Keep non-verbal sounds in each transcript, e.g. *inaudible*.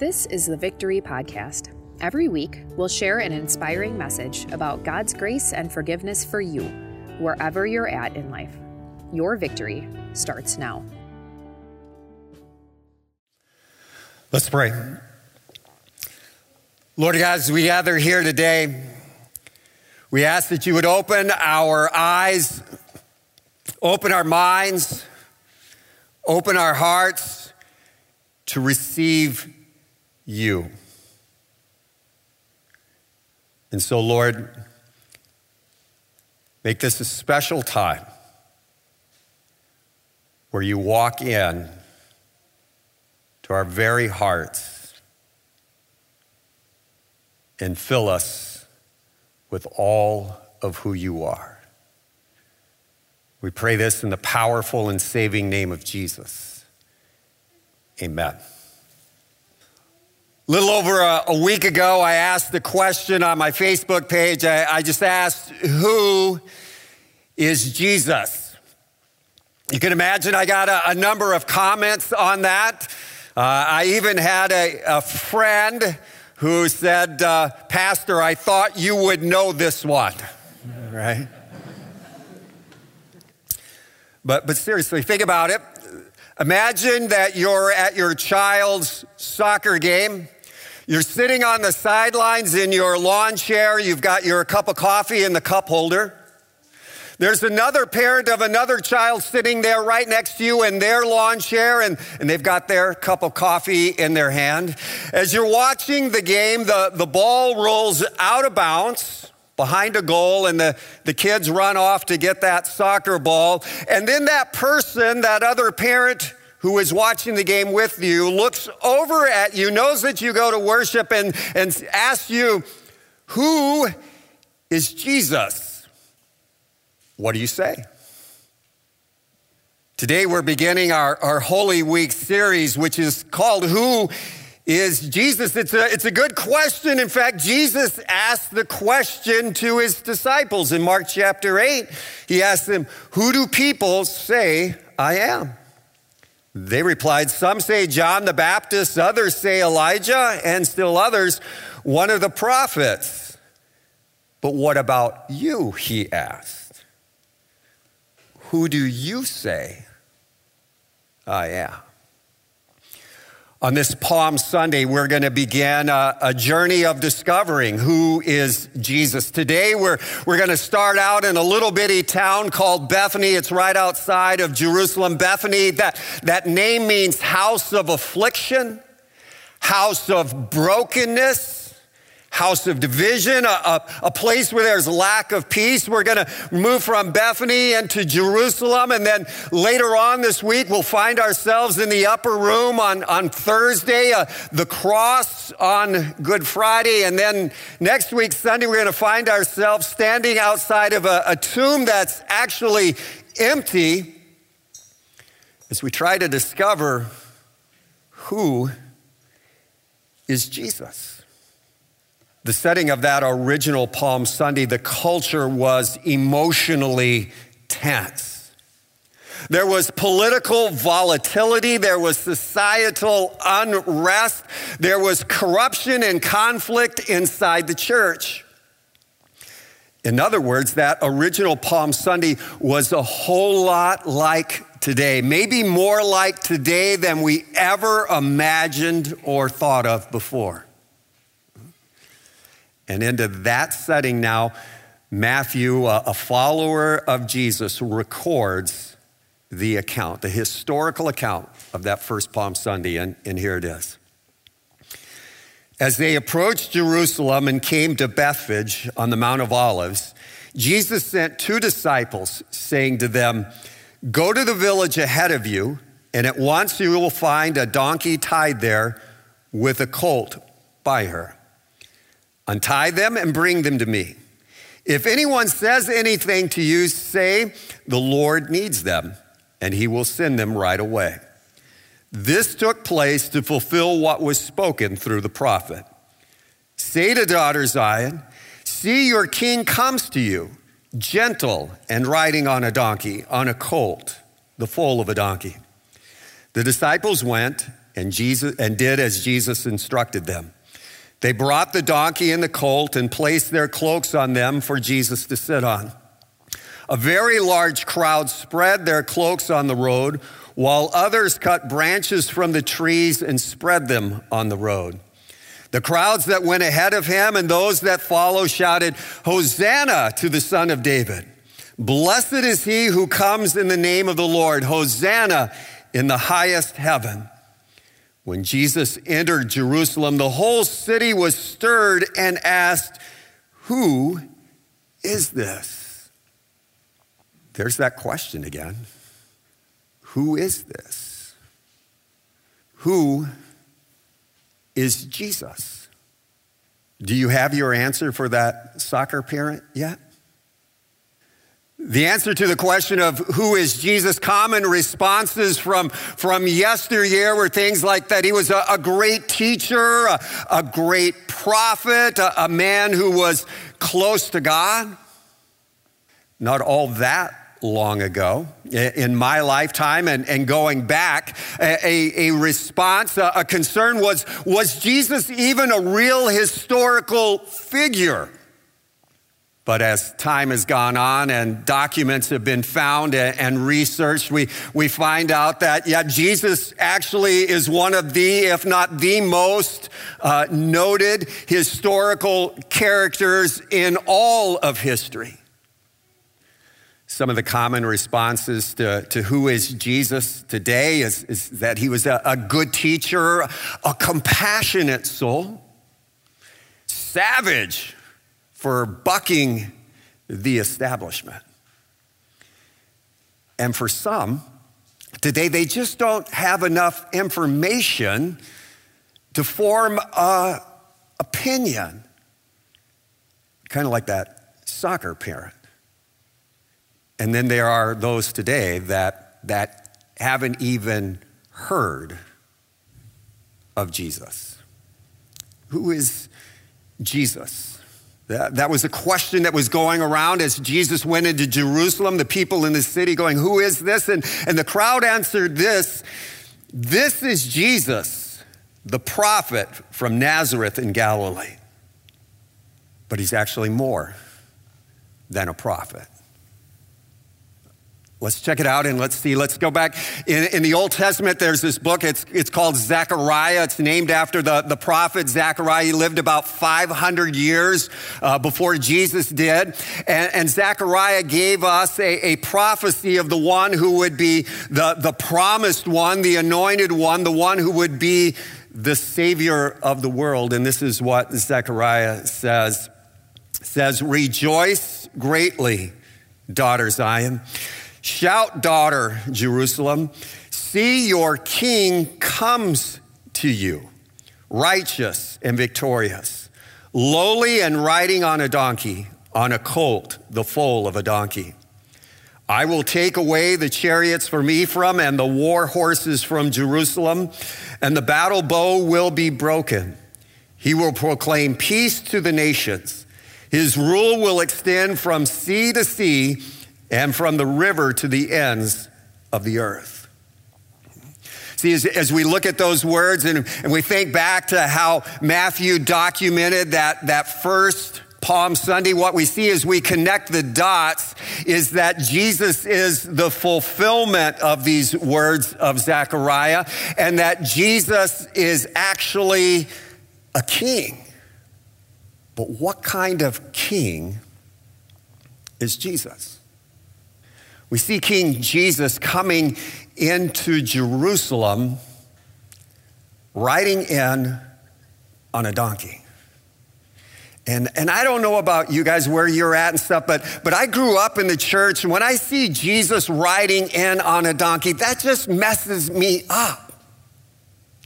This is the Victory Podcast. Every week, we'll share an inspiring message about God's grace and forgiveness for you, wherever you're at in life. Your victory starts now. Let's pray. Lord God, as we gather here today, we ask that you would open our eyes, open our minds, open our hearts to receive you. And so, Lord, make this a special time where you walk in to our very hearts and fill us with all of who you are. We pray this in the powerful and saving name of Jesus. Amen. Little over a, a, week ago, I asked the question on my Facebook page. I, I just asked, Who is Jesus? You can imagine I got a, a number of comments on that. Uh, I even had a, a friend who said, uh, Pastor, I thought you would know this one, *laughs* right? But, but seriously, think about it. Imagine that you're at your child's soccer game you're sitting on the sidelines in your lawn chair. You've got your cup of coffee in the cup holder. There's another parent of another child sitting there right next to you in their lawn chair, and, and they've got their cup of coffee in their hand. As you're watching the game, the, the ball rolls out of bounds behind a goal, and the, the kids run off to get that soccer ball. And then that person, that other parent, who is watching the game with you looks over at you, knows that you go to worship, and, and asks you, Who is Jesus? What do you say? Today we're beginning our, our Holy Week series, which is called Who is Jesus? It's a, it's a good question. In fact, Jesus asked the question to his disciples in Mark chapter 8. He asked them, Who do people say I am? They replied, Some say John the Baptist, others say Elijah, and still others, one of the prophets. But what about you? He asked. Who do you say I am? On this Palm Sunday, we're going to begin a, a, journey of discovering who is Jesus. Today, we're, we're going to start out in a little bitty town called Bethany. It's right outside of Jerusalem. Bethany, that, that name means house of affliction, house of brokenness, house of division, a, a, a, place where there's lack of peace. We're going to move from Bethany into Jerusalem. And then later on this week, we'll find ourselves in the upper room on, on Thursday, uh, the cross on Good Friday. And then next week, Sunday, we're going to find ourselves standing outside of a, a tomb that's actually empty as we try to discover who is Jesus the setting of that original Palm Sunday, the culture was emotionally tense. There was political volatility. There was societal unrest. There was corruption and conflict inside the church. In other words, that original Palm Sunday was a whole lot like today, maybe more like today than we ever imagined or thought of before. And into that setting now, Matthew, a follower of Jesus, records the account, the historical account of that first Palm Sunday. And, and here it is. As they approached Jerusalem and came to Bethphage on the Mount of Olives, Jesus sent two disciples, saying to them, Go to the village ahead of you, and at once you will find a donkey tied there with a colt by her. Untie them and bring them to me. If anyone says anything to you, say, The Lord needs them, and he will send them right away. This took place to fulfill what was spoken through the prophet. Say to daughter Zion, See, your king comes to you, gentle and riding on a donkey, on a colt, the foal of a donkey. The disciples went and, Jesus, and did as Jesus instructed them. They brought the donkey and the colt and placed their cloaks on them for Jesus to sit on. A very large crowd spread their cloaks on the road, while others cut branches from the trees and spread them on the road. The crowds that went ahead of him and those that follow shouted, Hosanna to the Son of David. Blessed is he who comes in the name of the Lord. Hosanna in the highest heaven. When Jesus entered Jerusalem, the whole city was stirred and asked, Who is this? There's that question again. Who is this? Who is Jesus? Do you have your answer for that soccer parent yet? The answer to the question of who is Jesus, common responses from, from yesteryear were things like that he was a, a great teacher, a, a great prophet, a, a man who was close to God. Not all that long ago in my lifetime and, and going back a, a response a, a concern was was jesus even a real historical figure but as time has gone on and documents have been found and researched, we, we find out that, yeah, Jesus actually is one of the, if not the most uh, noted historical characters in all of history. Some of the common responses to, to who is Jesus today is, is that he was a, a good teacher, a compassionate soul, savage for bucking the establishment. And for some, today they just don't have enough information to form an opinion. Kind of like that soccer parent. And then there are those today that, that haven't even heard of Jesus. Who is Jesus? That, was a question that was going around as Jesus went into Jerusalem, the people in the city going, Who is this? And, and the crowd answered this This is Jesus, the prophet from Nazareth in Galilee. But he's actually more than a prophet. Let's check it out and let's see. Let's go back. In, in, the Old Testament, there's this book. It's, it's called Zechariah. It's named after the, the prophet Zechariah. He lived about 500 years uh, before Jesus did. And, and Zechariah gave us a, a, prophecy of the one who would be the, the promised one, the anointed one, the one who would be the savior of the world. And this is what Zechariah says. It says, Rejoice greatly, daughter Zion. Shout, daughter Jerusalem, see your king comes to you, righteous and victorious, lowly and riding on a donkey, on a colt, the foal of a donkey. I will take away the chariots from Ephraim and the war horses from Jerusalem, and the battle bow will be broken. He will proclaim peace to the nations. His rule will extend from sea to sea and from the river to the ends of the earth. See, as, as, we look at those words and, and we think back to how Matthew documented that, that first Palm Sunday, what we see as we connect the dots is that Jesus is the fulfillment of these words of Zechariah and that Jesus is actually a king. But what kind of king is Jesus? We see King Jesus coming into Jerusalem riding in on a donkey. And, and I don't know about you guys where you're at and stuff, but, but I grew up in the church, and when I see Jesus riding in on a donkey, that just messes me up.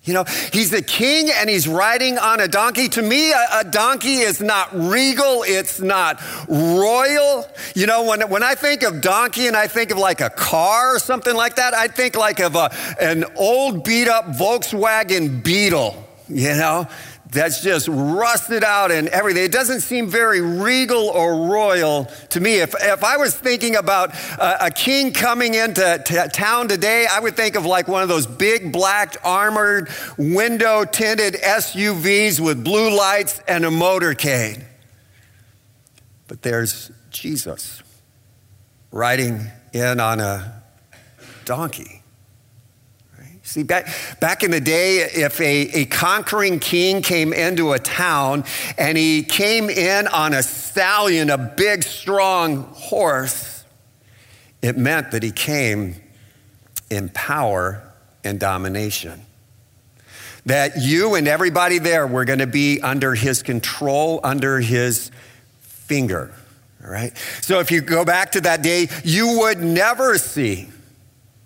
You know, he's the king and he's riding on a donkey. To me, a, a, donkey is not regal, it's not royal. You know, when, when I think of donkey and I think of like a car or something like that, I think like of a, an old beat up Volkswagen Beetle, you know? That's just rusted out and everything. It doesn't seem very regal or royal to me. If, if I was thinking about a, a king coming into t- town today, I would think of like one of those big black armored window tinted SUVs with blue lights and a motorcade. But there's Jesus riding in on a donkey. See, back, back in the day, if a, a conquering king came into a town and he came in on a stallion, a big, strong horse, it meant that he came in power and domination. That you and everybody there were going to be under his control, under his finger. All right? So if you go back to that day, you would never see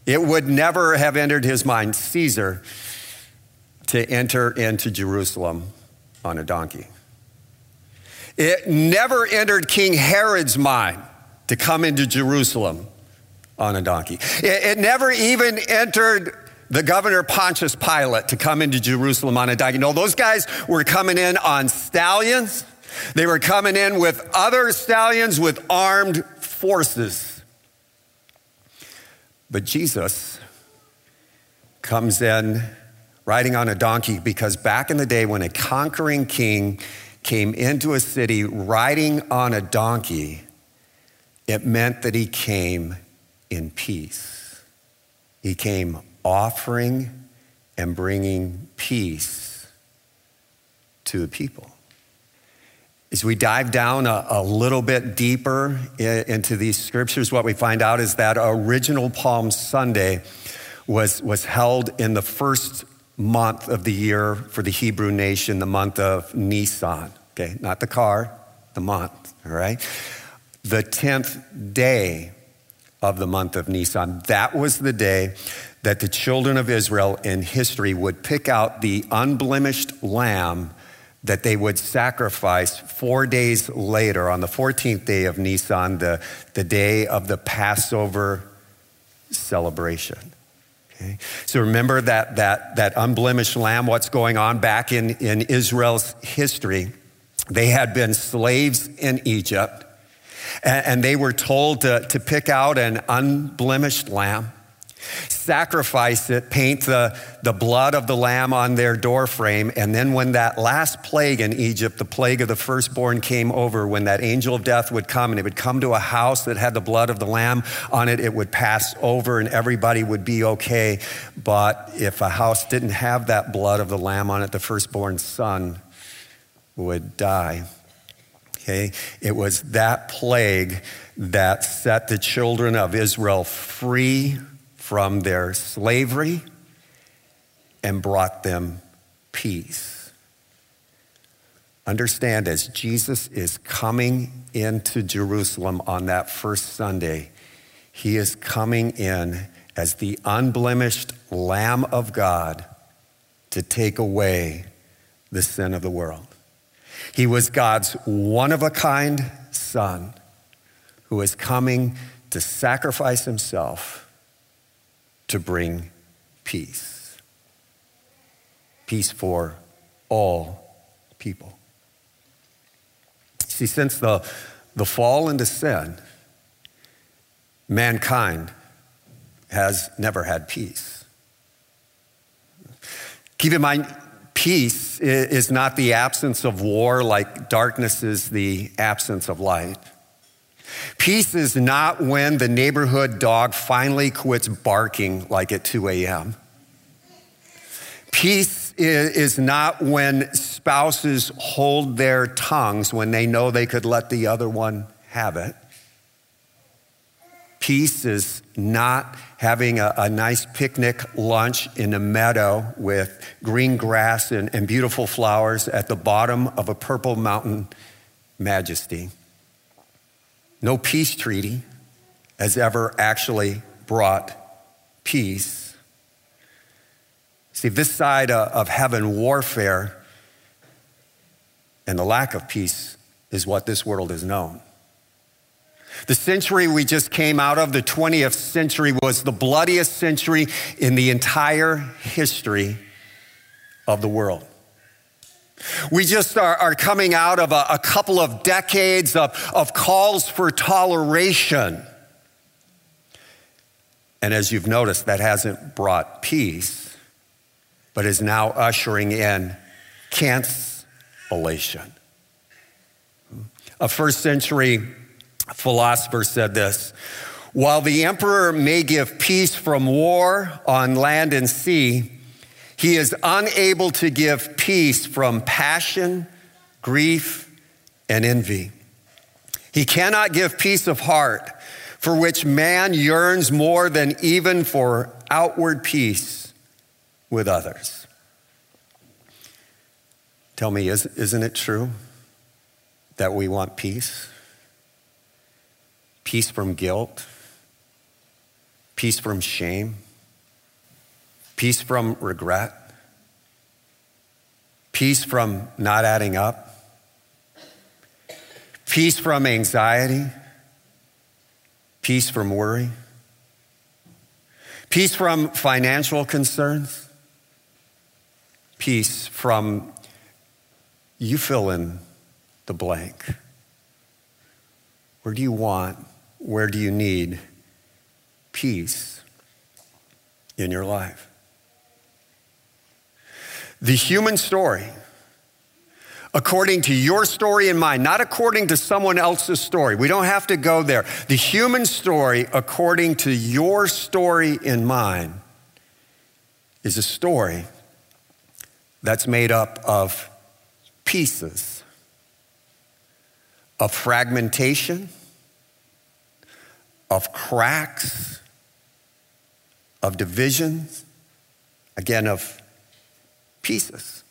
it would never have entered his mind, Caesar, to enter into Jerusalem on a donkey. It never entered King Herod's mind to come into Jerusalem on a donkey. It, it never even entered the governor Pontius Pilate to come into Jerusalem on a donkey. No, those guys were coming in on stallions. They were coming in with other stallions with armed forces. But Jesus comes in riding on a donkey because back in the day when a conquering king came into a city riding on a donkey, it meant that he came in peace. He came offering and bringing peace to the people. As we dive down a, a little bit deeper in, into these scriptures, what we find out is that original Palm Sunday was, was held in the first month of the year for the Hebrew nation, the month of Nisan. Okay, not the car, the month, all right? The 10th day of the month of Nisan. That was the day that the children of Israel in history would pick out the unblemished lamb that they would sacrifice four days later on the 14th day of Nisan, the, the day of the Passover celebration. Okay? So remember that, that, that unblemished lamb, what's going on back in, in Israel's history. They had been slaves in Egypt, and, and they were told to, to pick out an unblemished lamb sacrifice it, paint the, the blood of the lamb on their doorframe. And then, when that last plague in Egypt, the plague of the firstborn, came over, when that angel of death would come and it would come to a house that had the blood of the lamb on it, it would pass over and everybody would be okay. But if a house didn't have that blood of the lamb on it, the firstborn son would die. Okay? It was that plague that set the children of Israel free from their slavery and brought them peace. Understand, as Jesus is coming into Jerusalem on that first Sunday, he is coming in as the unblemished Lamb of God to take away the sin of the world. He was God's one of a kind Son who is coming to sacrifice himself to bring peace. Peace for all people. See, since the, the fall into sin, mankind has never had peace. Keep in mind, peace is not the absence of war like darkness is the absence of light. Peace is not when the neighborhood dog finally quits barking like at 2 a.m. Peace is not when spouses hold their tongues when they know they could let the other one have it. Peace is not having a, a, nice picnic lunch in a meadow with green grass and, and beautiful flowers at the bottom of a purple mountain majesty. No peace treaty has ever actually brought peace. See, this side of heaven, warfare and the lack of peace is what this world has known. The century we just came out of, the 20th century, was the bloodiest century in the entire history of the world. We just are, are coming out of a, a couple of decades of, of calls for toleration. And as you've noticed, that hasn't brought peace, but is now ushering in cancellation. A first century philosopher said this While the emperor may give peace from war on land and sea, he is unable to give peace from passion, grief, and envy. He cannot give peace of heart, for which man yearns more than even for outward peace with others. Tell me, isn't it true that we want peace? Peace from guilt, peace from shame peace from regret, peace from not adding up, peace from anxiety, peace from worry, peace from financial concerns, peace from you fill in the blank. Where do you want, where do you need peace in your life? The human story, according to your story and mine, not according to someone else's story. We don't have to go there. The human story, according to your story and mine, is a story that's made up of pieces, of fragmentation, of cracks, of divisions, again, of pieces.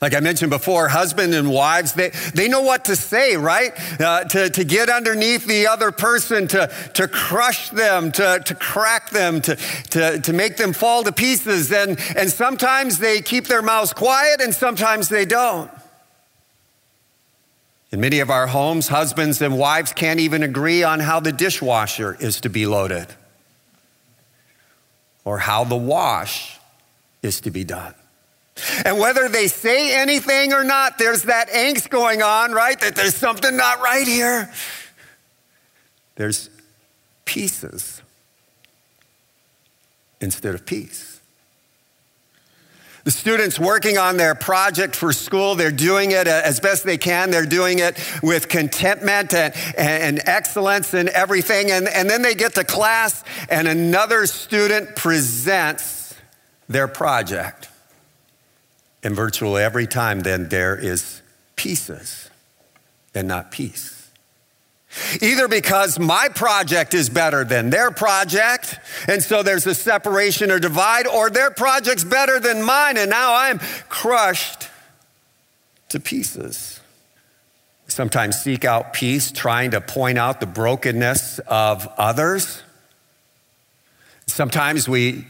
Like I mentioned before, husband and wives, they, they know what to say, right? Uh, to, to get underneath the other person, to, to crush them, to, to crack them, to, to, to make them fall to pieces. And, and sometimes they keep their mouths quiet and sometimes they don't. In many of our homes, husbands and wives can't even agree on how the dishwasher is to be loaded or how the wash is to be done. And whether they say anything or not, there's that angst going on, right? That there's something not right here. There's pieces instead of peace. The students working on their project for school, they're doing it as best they can. They're doing it with contentment and, and excellence and everything. And, and then they get to class, and another student presents their project. And virtually every time, then there is pieces and not peace. Either because my project is better than their project, and so there's a separation or divide, or their project's better than mine, and now I'm crushed to pieces. Sometimes seek out peace, trying to point out the brokenness of others. Sometimes we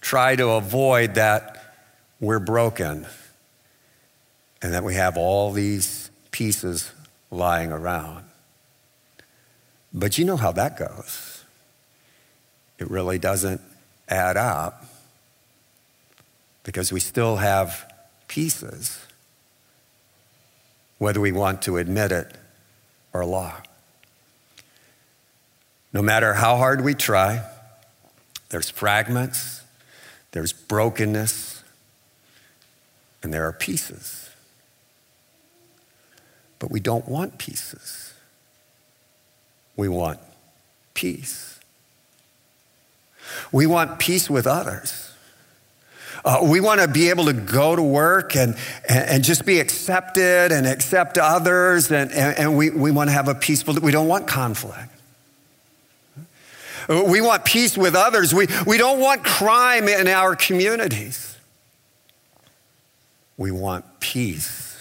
try to avoid that we're broken and that we have all these pieces lying around. But you know how that goes. It really doesn't add up because we still have pieces, whether we want to admit it or not. No matter how hard we try, there's fragments, there's brokenness, and there are pieces. But we don't want pieces. We want peace. We want peace with others. Uh, we want to be able to go to work and, and, and, just be accepted and accept others, and, and, and we, we want to have a peaceful, we don't want conflict. We want peace with others. We, we don't want crime in our communities. We want peace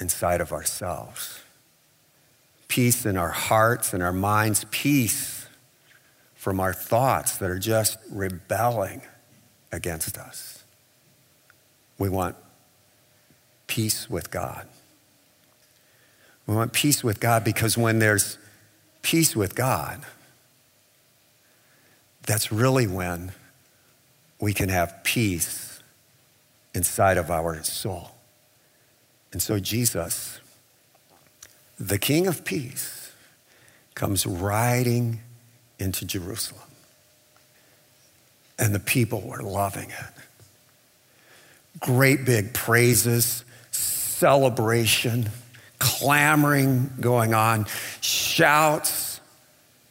inside of ourselves, peace in our hearts and our minds, peace from our thoughts that are just rebelling against us. We want peace with God. We want peace with God because when there's peace with God, that's really when we can have peace inside of our soul. And so Jesus, the King of Peace, comes riding into Jerusalem. And the people were loving it. Great big praises, celebration, clamoring going on, shouts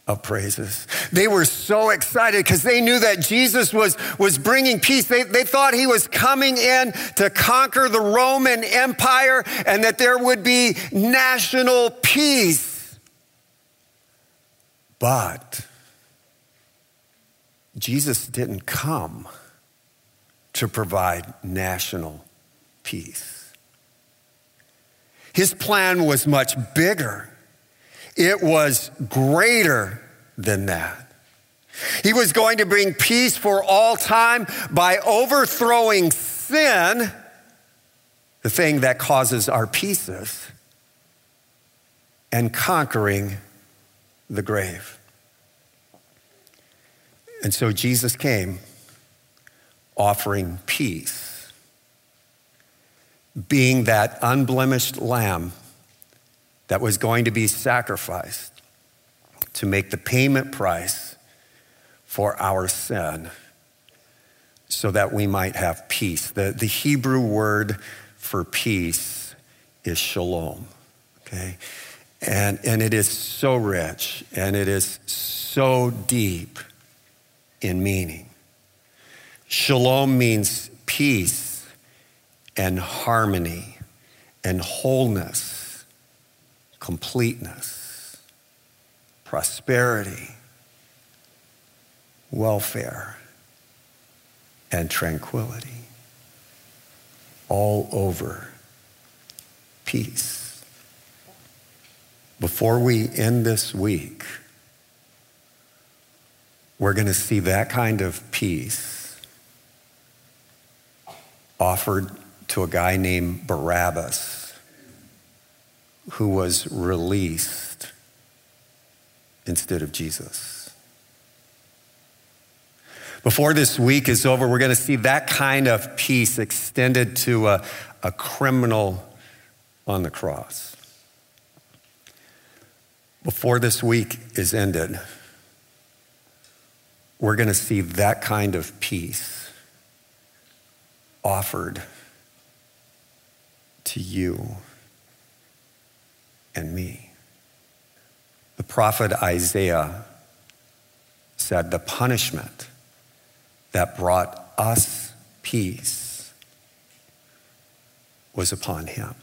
of praises. They were so excited because they knew that Jesus was, was bringing peace. They, they thought he was coming in to conquer the Roman Empire and that there would be national peace. But Jesus didn't come to provide national peace. His plan was much bigger. It was greater than that. He was going to bring peace for all time by overthrowing sin, the thing that causes our pieces, and conquering the grave. And so Jesus came offering peace, being that unblemished lamb that was going to be sacrificed to make the payment price for our sin so that we might have peace. The, the Hebrew word for peace is shalom, okay? And, and it is so rich and it is so deep in meaning. Shalom means peace and harmony and wholeness, completeness, prosperity, welfare, and tranquility. All over peace. Before we end this week, we're going to see that kind of peace offered to a guy named Barabbas who was released instead of Jesus. Before this week is over, we're going to see that kind of peace extended to a, a criminal on the cross. Before this week is ended, we're going to see that kind of peace offered to you and me. The prophet Isaiah said the punishment that brought us peace was upon him.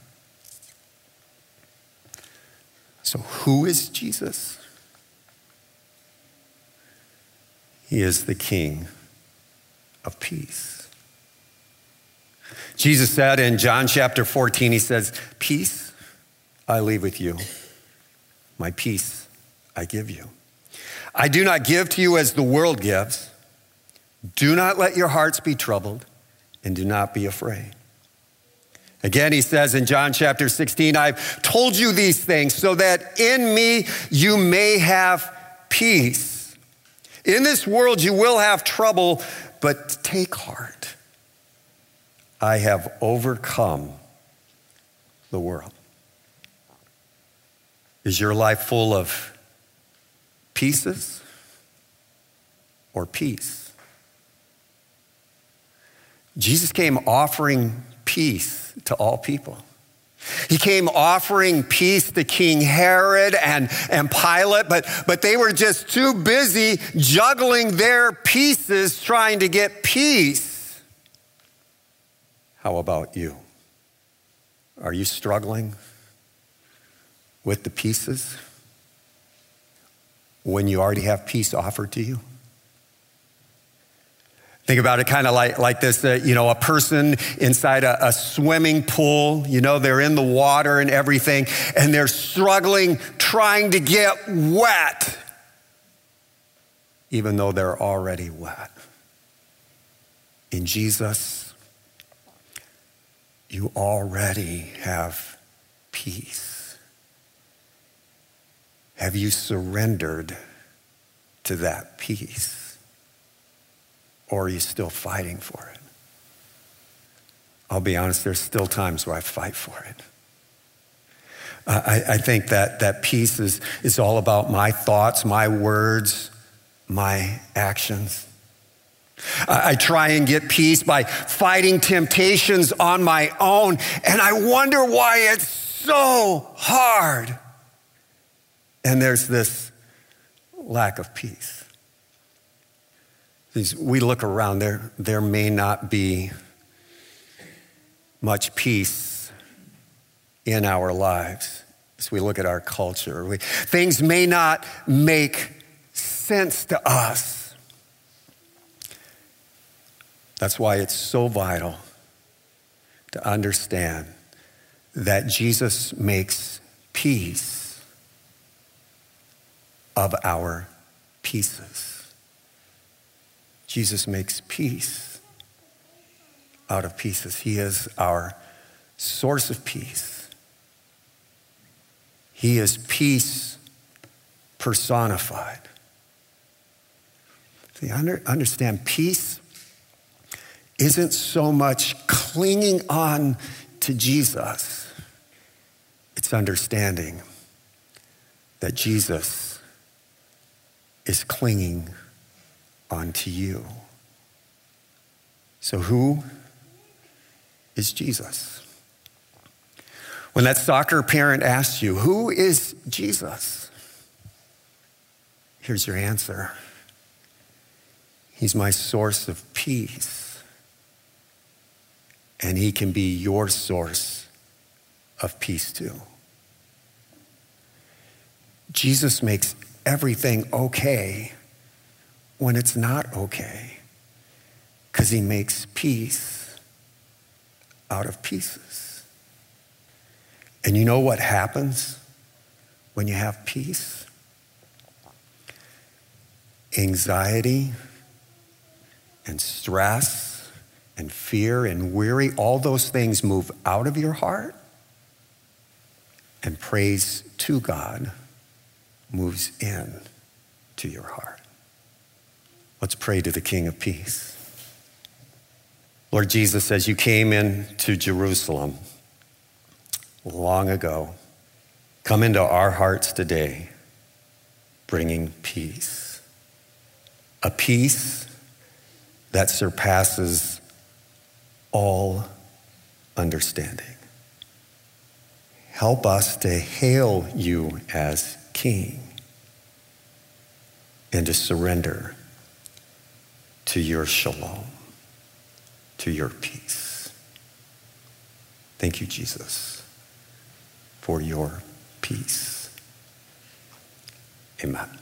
So, who is Jesus? He is the King of peace. Jesus said in John chapter 14, He says, Peace I leave with you, my peace I give you. I do not give to you as the world gives. Do not let your hearts be troubled, and do not be afraid. Again, he says in John chapter 16, I've told you these things so that in me you may have peace. In this world, you will have trouble, but take heart. I have overcome the world. Is your life full of pieces or peace? Jesus came offering peace to all people. He came offering peace to King Herod and, and Pilate, but, but they were just too busy juggling their pieces trying to get peace. How about you? Are you struggling with the pieces when you already have peace offered to you? Think about it kind of like, like this, uh, you know, a person inside a, a swimming pool, you know, they're in the water and everything, and they're struggling trying to get wet, even though they're already wet. In Jesus, you already have peace. Have you surrendered to that peace? Or are you still fighting for it? I'll be honest, there's still times where I fight for it. I, I think that, that peace is, is all about my thoughts, my words, my actions. I, try and get peace by fighting temptations on my own, and I wonder why it's so hard. And there's this lack of peace. We look around, there, there may not be much peace in our lives as we look at our culture. We, things may not make sense to us. That's why it's so vital to understand that Jesus makes peace of our pieces. Jesus makes peace out of pieces. He is our source of peace. He is peace personified. See, understand, peace isn't so much clinging on to Jesus, it's understanding that Jesus is clinging onto you. So, who is Jesus? When that soccer parent asks you, Who is Jesus? Here's your answer He's my source of peace, and He can be your source of peace too. Jesus makes everything okay when it's not okay because He makes peace out of pieces. And you know what happens when you have peace? Anxiety and stress and fear and weary, all those things move out of your heart, and praise to God moves in to your heart. Let's pray to the King of Peace. Lord Jesus, as you came into Jerusalem, long ago come into our hearts today, bringing peace. A peace that surpasses all understanding. Help us to hail you as King and to surrender to your shalom, to your peace. Thank you, Jesus for your peace. Amen.